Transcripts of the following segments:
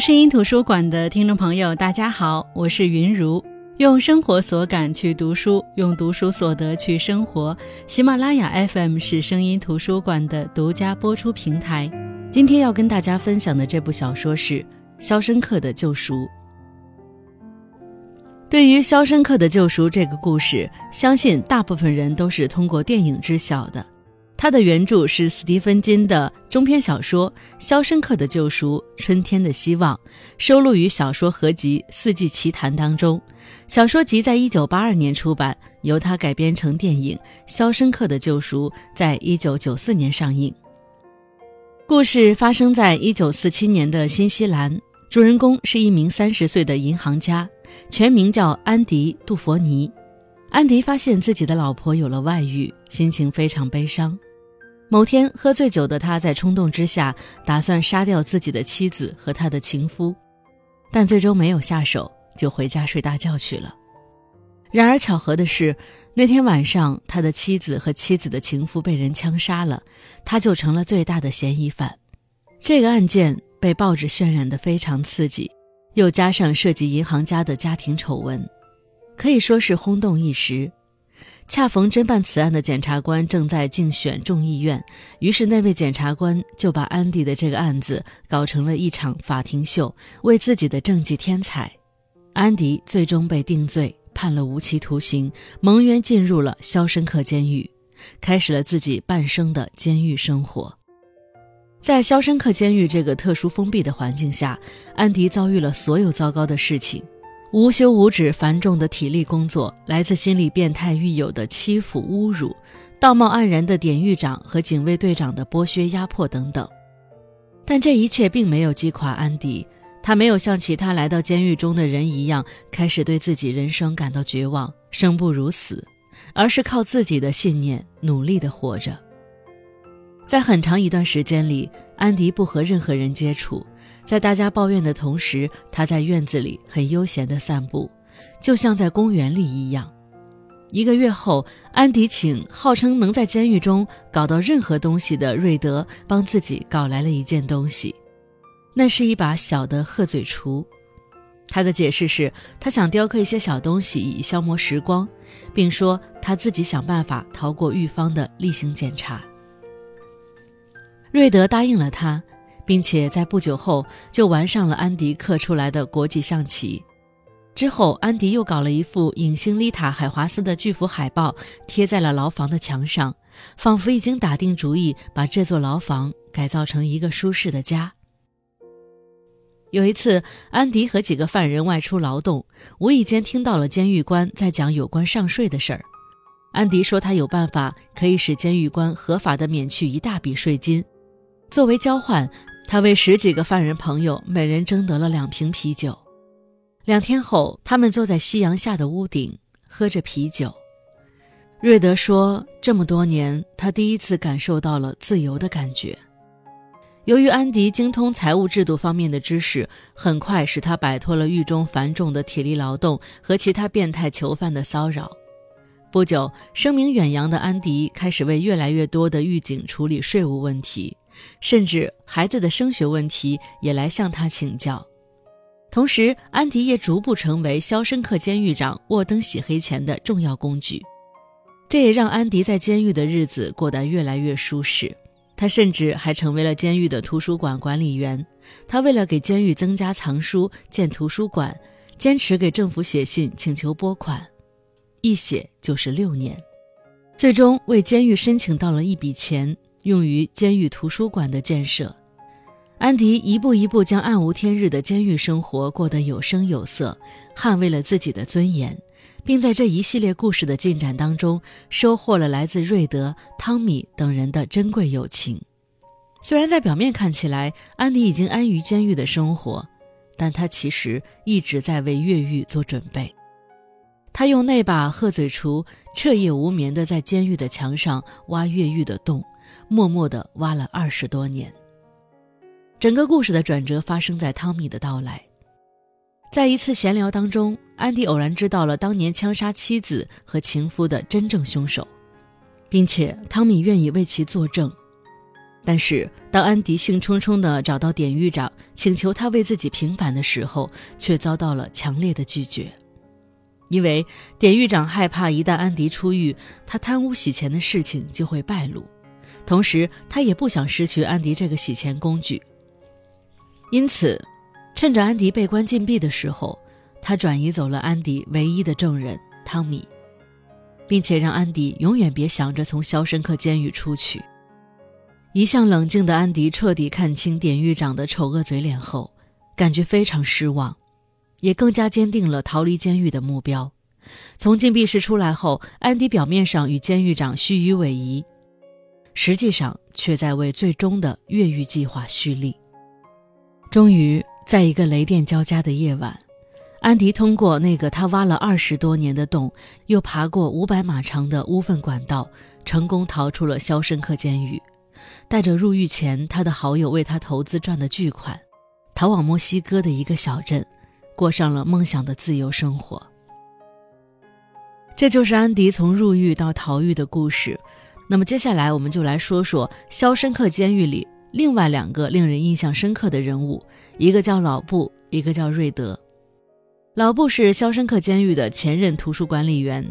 声音图书馆的听众朋友，大家好，我是云如。用生活所感去读书，用读书所得去生活。喜马拉雅 FM 是声音图书馆的独家播出平台。今天要跟大家分享的这部小说是《肖申克的救赎》。对于《肖申克的救赎》这个故事，相信大部分人都是通过电影知晓的。它的原著是斯蒂芬金的中篇小说《肖申克的救赎：春天的希望》，收录于小说合集《四季奇谈》当中。小说集在一九八二年出版，由他改编成电影《肖申克的救赎》在一九九四年上映。故事发生在一九四七年的新西兰，主人公是一名三十岁的银行家，全名叫安迪·杜佛尼。安迪发现自己的老婆有了外遇，心情非常悲伤。某天，喝醉酒的他在冲动之下打算杀掉自己的妻子和他的情夫，但最终没有下手，就回家睡大觉去了。然而巧合的是，那天晚上他的妻子和妻子的情夫被人枪杀了，他就成了最大的嫌疑犯。这个案件被报纸渲染得非常刺激，又加上涉及银行家的家庭丑闻，可以说是轰动一时。恰逢侦办此案的检察官正在竞选众议院，于是那位检察官就把安迪的这个案子搞成了一场法庭秀，为自己的政绩添彩。安迪最终被定罪，判了无期徒刑，蒙冤进入了肖申克监狱，开始了自己半生的监狱生活。在肖申克监狱这个特殊封闭的环境下，安迪遭遇了所有糟糕的事情。无休无止、繁重的体力工作，来自心理变态狱友的欺负、侮辱，道貌岸然的典狱长和警卫队长的剥削、压迫等等。但这一切并没有击垮安迪，他没有像其他来到监狱中的人一样，开始对自己人生感到绝望、生不如死，而是靠自己的信念努力地活着。在很长一段时间里，安迪不和任何人接触。在大家抱怨的同时，他在院子里很悠闲地散步，就像在公园里一样。一个月后，安迪请号称能在监狱中搞到任何东西的瑞德帮自己搞来了一件东西，那是一把小的鹤嘴锄。他的解释是他想雕刻一些小东西以消磨时光，并说他自己想办法逃过狱方的例行检查。瑞德答应了他。并且在不久后就玩上了安迪刻出来的国际象棋。之后，安迪又搞了一幅影星丽塔·海华斯的巨幅海报，贴在了牢房的墙上，仿佛已经打定主意把这座牢房改造成一个舒适的家。有一次，安迪和几个犯人外出劳动，无意间听到了监狱官在讲有关上税的事儿。安迪说他有办法可以使监狱官合法的免去一大笔税金，作为交换。他为十几个犯人朋友每人争得了两瓶啤酒。两天后，他们坐在夕阳下的屋顶，喝着啤酒。瑞德说：“这么多年，他第一次感受到了自由的感觉。由于安迪精通财务制度方面的知识，很快使他摆脱了狱中繁重的体力劳动和其他变态囚犯的骚扰。不久，声名远扬的安迪开始为越来越多的狱警处理税务问题。”甚至孩子的升学问题也来向他请教，同时安迪也逐步成为肖申克监狱长沃登洗黑钱的重要工具，这也让安迪在监狱的日子过得越来越舒适。他甚至还成为了监狱的图书馆管理员。他为了给监狱增加藏书、建图书馆，坚持给政府写信请求拨款，一写就是六年，最终为监狱申请到了一笔钱。用于监狱图书馆的建设，安迪一步一步将暗无天日的监狱生活过得有声有色，捍卫了自己的尊严，并在这一系列故事的进展当中收获了来自瑞德、汤米等人的珍贵友情。虽然在表面看起来，安迪已经安于监狱的生活，但他其实一直在为越狱做准备。他用那把鹤嘴锄彻夜无眠地在监狱的墙上挖越狱的洞。默默地挖了二十多年。整个故事的转折发生在汤米的到来。在一次闲聊当中，安迪偶然知道了当年枪杀妻子和情夫的真正凶手，并且汤米愿意为其作证。但是，当安迪兴冲冲地找到典狱长，请求他为自己平反的时候，却遭到了强烈的拒绝。因为典狱长害怕，一旦安迪出狱，他贪污洗钱的事情就会败露，同时他也不想失去安迪这个洗钱工具。因此，趁着安迪被关禁闭的时候，他转移走了安迪唯一的证人汤米，并且让安迪永远别想着从肖申克监狱出去。一向冷静的安迪彻底看清典狱长的丑恶嘴脸后，感觉非常失望，也更加坚定了逃离监狱的目标。从禁闭室出来后，安迪表面上与监狱长虚与委蛇，实际上却在为最终的越狱计划蓄力。终于，在一个雷电交加的夜晚，安迪通过那个他挖了二十多年的洞，又爬过五百码长的污粪管道，成功逃出了肖申克监狱。带着入狱前他的好友为他投资赚的巨款，逃往墨西哥的一个小镇，过上了梦想的自由生活。这就是安迪从入狱到逃狱的故事。那么接下来我们就来说说肖申克监狱里另外两个令人印象深刻的人物，一个叫老布，一个叫瑞德。老布是肖申克监狱的前任图书管理员。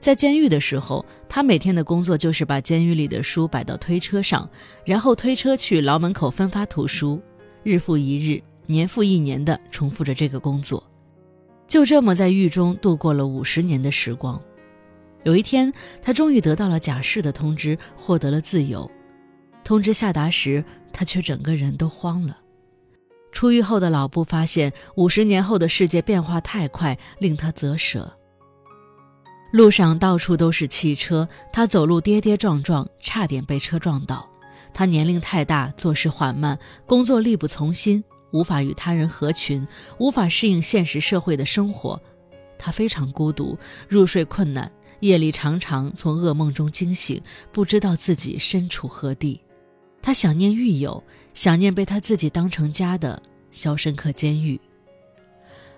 在监狱的时候，他每天的工作就是把监狱里的书摆到推车上，然后推车去牢门口分发图书，日复一日，年复一年地重复着这个工作，就这么在狱中度过了五十年的时光。有一天，他终于得到了假释的通知，获得了自由。通知下达时，他却整个人都慌了。出狱后的老布发现，五十年后的世界变化太快，令他啧舌。路上到处都是汽车，他走路跌跌撞撞，差点被车撞倒。他年龄太大，做事缓慢，工作力不从心，无法与他人合群，无法适应现实社会的生活。他非常孤独，入睡困难，夜里常常从噩梦中惊醒，不知道自己身处何地。他想念狱友，想念被他自己当成家的肖申克监狱。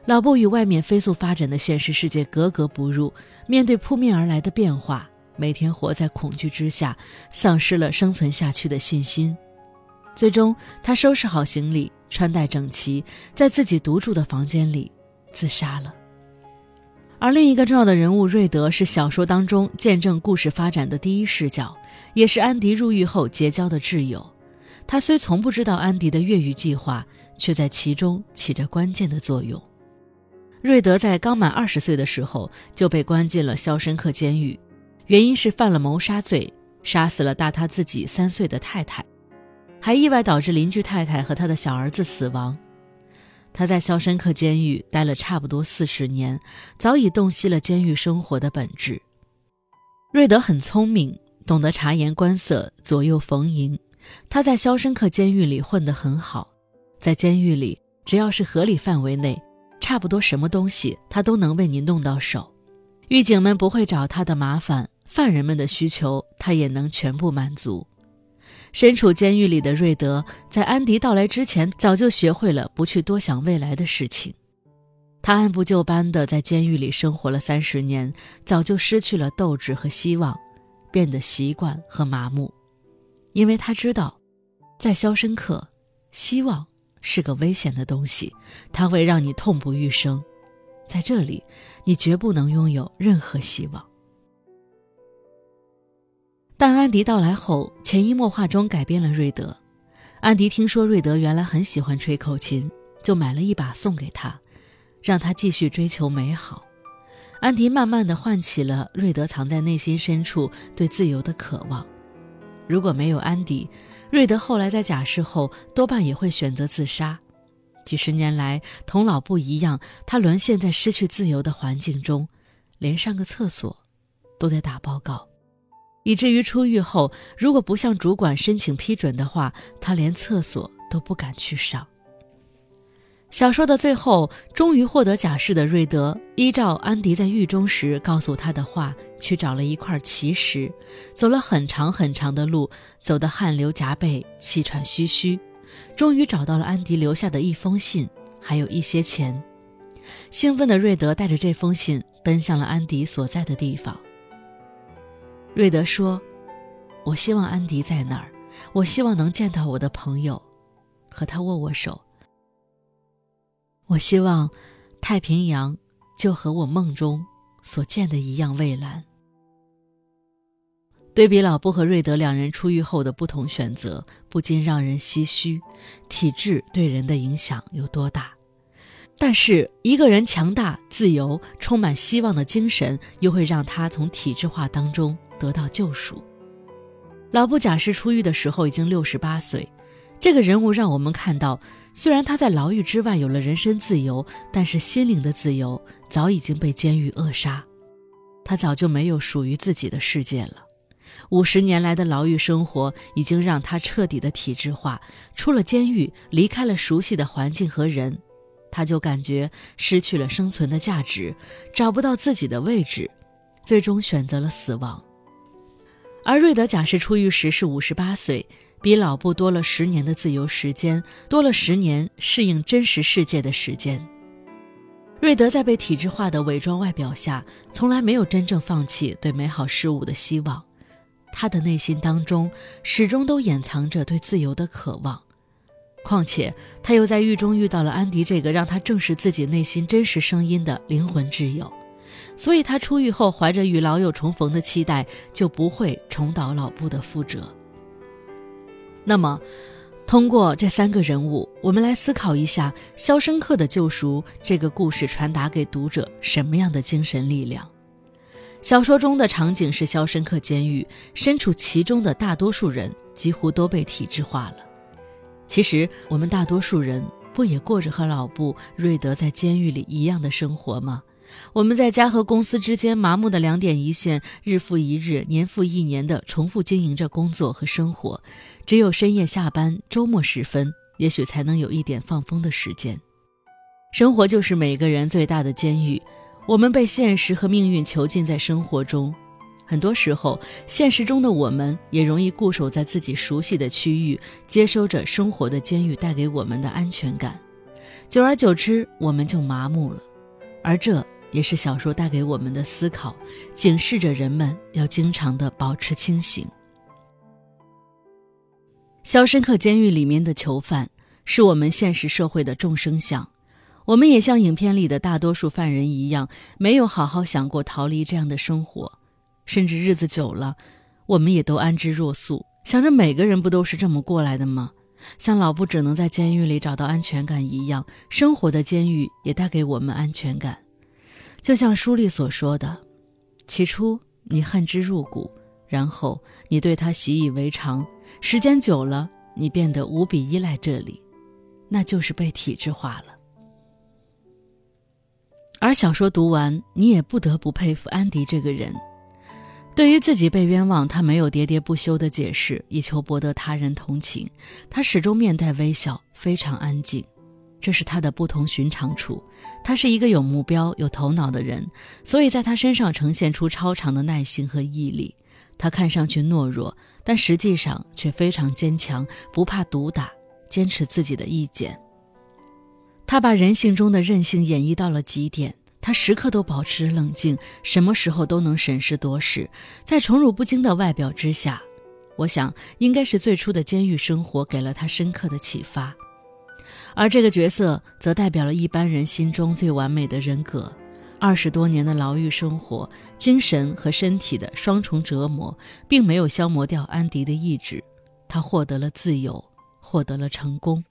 老布与外面飞速发展的现实世界格格不入，面对扑面而来的变化，每天活在恐惧之下，丧失了生存下去的信心。最终，他收拾好行李，穿戴整齐，在自己独住的房间里自杀了。而另一个重要的人物瑞德是小说当中见证故事发展的第一视角，也是安迪入狱后结交的挚友。他虽从不知道安迪的越狱计划，却在其中起着关键的作用。瑞德在刚满二十岁的时候就被关进了肖申克监狱，原因是犯了谋杀罪，杀死了大他自己三岁的太太，还意外导致邻居太太和他的小儿子死亡。他在肖申克监狱待了差不多四十年，早已洞悉了监狱生活的本质。瑞德很聪明，懂得察言观色、左右逢迎。他在肖申克监狱里混得很好，在监狱里只要是合理范围内。差不多什么东西他都能为您弄到手，狱警们不会找他的麻烦，犯人们的需求他也能全部满足。身处监狱里的瑞德，在安迪到来之前，早就学会了不去多想未来的事情。他按部就班地在监狱里生活了三十年，早就失去了斗志和希望，变得习惯和麻木，因为他知道，在肖申克，希望。是个危险的东西，它会让你痛不欲生。在这里，你绝不能拥有任何希望。但安迪到来后，潜移默化中改变了瑞德。安迪听说瑞德原来很喜欢吹口琴，就买了一把送给他，让他继续追求美好。安迪慢慢的唤起了瑞德藏在内心深处对自由的渴望。如果没有安迪，瑞德后来在假释后多半也会选择自杀。几十年来，同老布一样，他沦陷在失去自由的环境中，连上个厕所都得打报告，以至于出狱后，如果不向主管申请批准的话，他连厕所都不敢去上。小说的最后，终于获得假释的瑞德，依照安迪在狱中时告诉他的话，去找了一块奇石，走了很长很长的路，走得汗流浃背、气喘吁吁，终于找到了安迪留下的一封信，还有一些钱。兴奋的瑞德带着这封信奔向了安迪所在的地方。瑞德说：“我希望安迪在那儿，我希望能见到我的朋友，和他握握手。我希望太平洋就和我梦中所见的一样蔚蓝。对比老布和瑞德两人出狱后的不同选择，不禁让人唏嘘：体制对人的影响有多大？但是一个人强大、自由、充满希望的精神，又会让他从体制化当中得到救赎。老布假释出狱的时候已经六十八岁，这个人物让我们看到，虽然他在牢狱之外有了人身自由，但是心灵的自由早已经被监狱扼杀，他早就没有属于自己的世界了。五十年来的牢狱生活已经让他彻底的体制化。出了监狱，离开了熟悉的环境和人，他就感觉失去了生存的价值，找不到自己的位置，最终选择了死亡。而瑞德假释出狱时是五十八岁，比老布多了十年的自由时间，多了十年适应真实世界的时间。瑞德在被体制化的伪装外表下，从来没有真正放弃对美好事物的希望。他的内心当中始终都掩藏着对自由的渴望，况且他又在狱中遇到了安迪这个让他正视自己内心真实声音的灵魂挚友，所以他出狱后怀着与老友重逢的期待，就不会重蹈老布的覆辙。那么，通过这三个人物，我们来思考一下《肖申克的救赎》这个故事传达给读者什么样的精神力量。小说中的场景是肖申克监狱，身处其中的大多数人几乎都被体制化了。其实，我们大多数人不也过着和老布、瑞德在监狱里一样的生活吗？我们在家和公司之间麻木的两点一线，日复一日、年复一年的重复经营着工作和生活，只有深夜下班、周末时分，也许才能有一点放风的时间。生活就是每个人最大的监狱。我们被现实和命运囚禁在生活中，很多时候，现实中的我们也容易固守在自己熟悉的区域，接收着生活的监狱带给我们的安全感。久而久之，我们就麻木了。而这也是小说带给我们的思考，警示着人们要经常的保持清醒。肖申克监狱里面的囚犯，是我们现实社会的众生相。我们也像影片里的大多数犯人一样，没有好好想过逃离这样的生活，甚至日子久了，我们也都安之若素，想着每个人不都是这么过来的吗？像老布只能在监狱里找到安全感一样，生活的监狱也带给我们安全感。就像书里所说的，起初你恨之入骨，然后你对他习以为常，时间久了，你变得无比依赖这里，那就是被体制化了。而小说读完，你也不得不佩服安迪这个人。对于自己被冤枉，他没有喋喋不休的解释，以求博得他人同情。他始终面带微笑，非常安静，这是他的不同寻常处。他是一个有目标、有头脑的人，所以在他身上呈现出超长的耐心和毅力。他看上去懦弱，但实际上却非常坚强，不怕毒打，坚持自己的意见。他把人性中的任性演绎到了极点，他时刻都保持冷静，什么时候都能审时度势。在宠辱不惊的外表之下，我想应该是最初的监狱生活给了他深刻的启发，而这个角色则代表了一般人心中最完美的人格。二十多年的牢狱生活，精神和身体的双重折磨，并没有消磨掉安迪的意志，他获得了自由，获得了成功。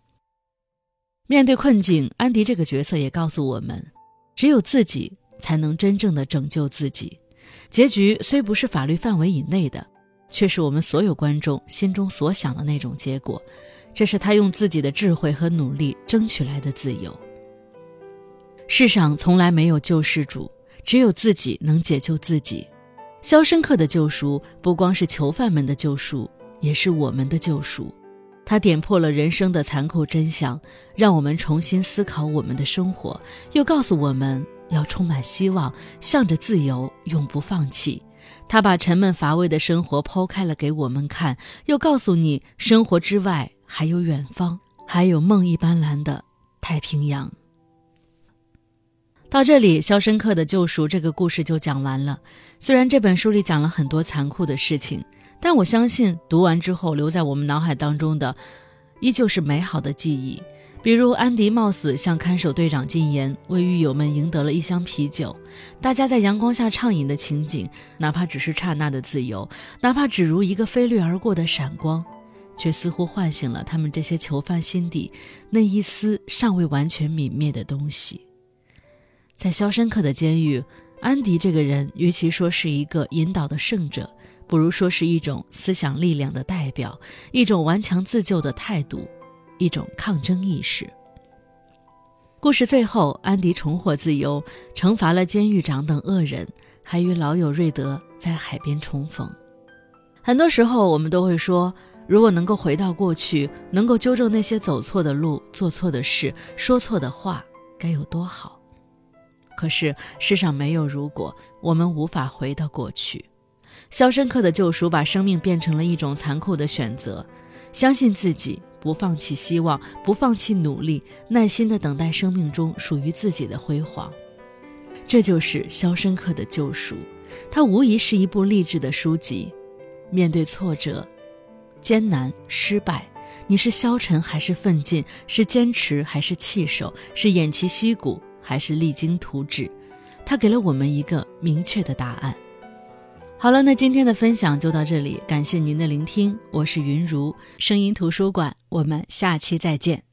面对困境，安迪这个角色也告诉我们，只有自己才能真正的拯救自己。结局虽不是法律范围以内的，却是我们所有观众心中所想的那种结果。这是他用自己的智慧和努力争取来的自由。世上从来没有救世主，只有自己能解救自己。肖申克的救赎不光是囚犯们的救赎，也是我们的救赎。他点破了人生的残酷真相，让我们重新思考我们的生活，又告诉我们要充满希望，向着自由，永不放弃。他把沉闷乏味的生活剖开了给我们看，又告诉你，生活之外还有远方，还有梦一般蓝的太平洋。到这里，《肖申克的救赎》这个故事就讲完了。虽然这本书里讲了很多残酷的事情。但我相信读完之后留在我们脑海当中的，依旧是美好的记忆。比如安迪冒死向看守队长进言，为狱友们赢得了一箱啤酒，大家在阳光下畅饮的情景，哪怕只是刹那的自由，哪怕只如一个飞掠而过的闪光，却似乎唤醒了他们这些囚犯心底那一丝尚未完全泯灭的东西。在肖申克的监狱，安迪这个人，与其说是一个引导的圣者，不如说是一种思想力量的代表，一种顽强自救的态度。一种抗争意识。故事最后，安迪重获自由，惩罚了监狱长等恶人，还与老友瑞德在海边重逢。很多时候，我们都会说，如果能够回到过去，能够纠正那些走错的路、做错的事、说错的话，该有多好。可是世上没有如果，我们无法回到过去。肖申克的救赎把生命变成了一种残酷的选择，相信自己。不放弃希望，不放弃努力，耐心地等待生命中属于自己的辉煌。这就是《肖申克的救赎》，它无疑是一部励志的书籍。面对挫折、艰难、失败，你是消沉还是奋进？是坚持还是弃守？是偃旗息鼓还是励精图治？他给了我们一个明确的答案。好了，那今天的分享就到这里，感谢您的聆听，我是云如声音图书馆，我们下期再见。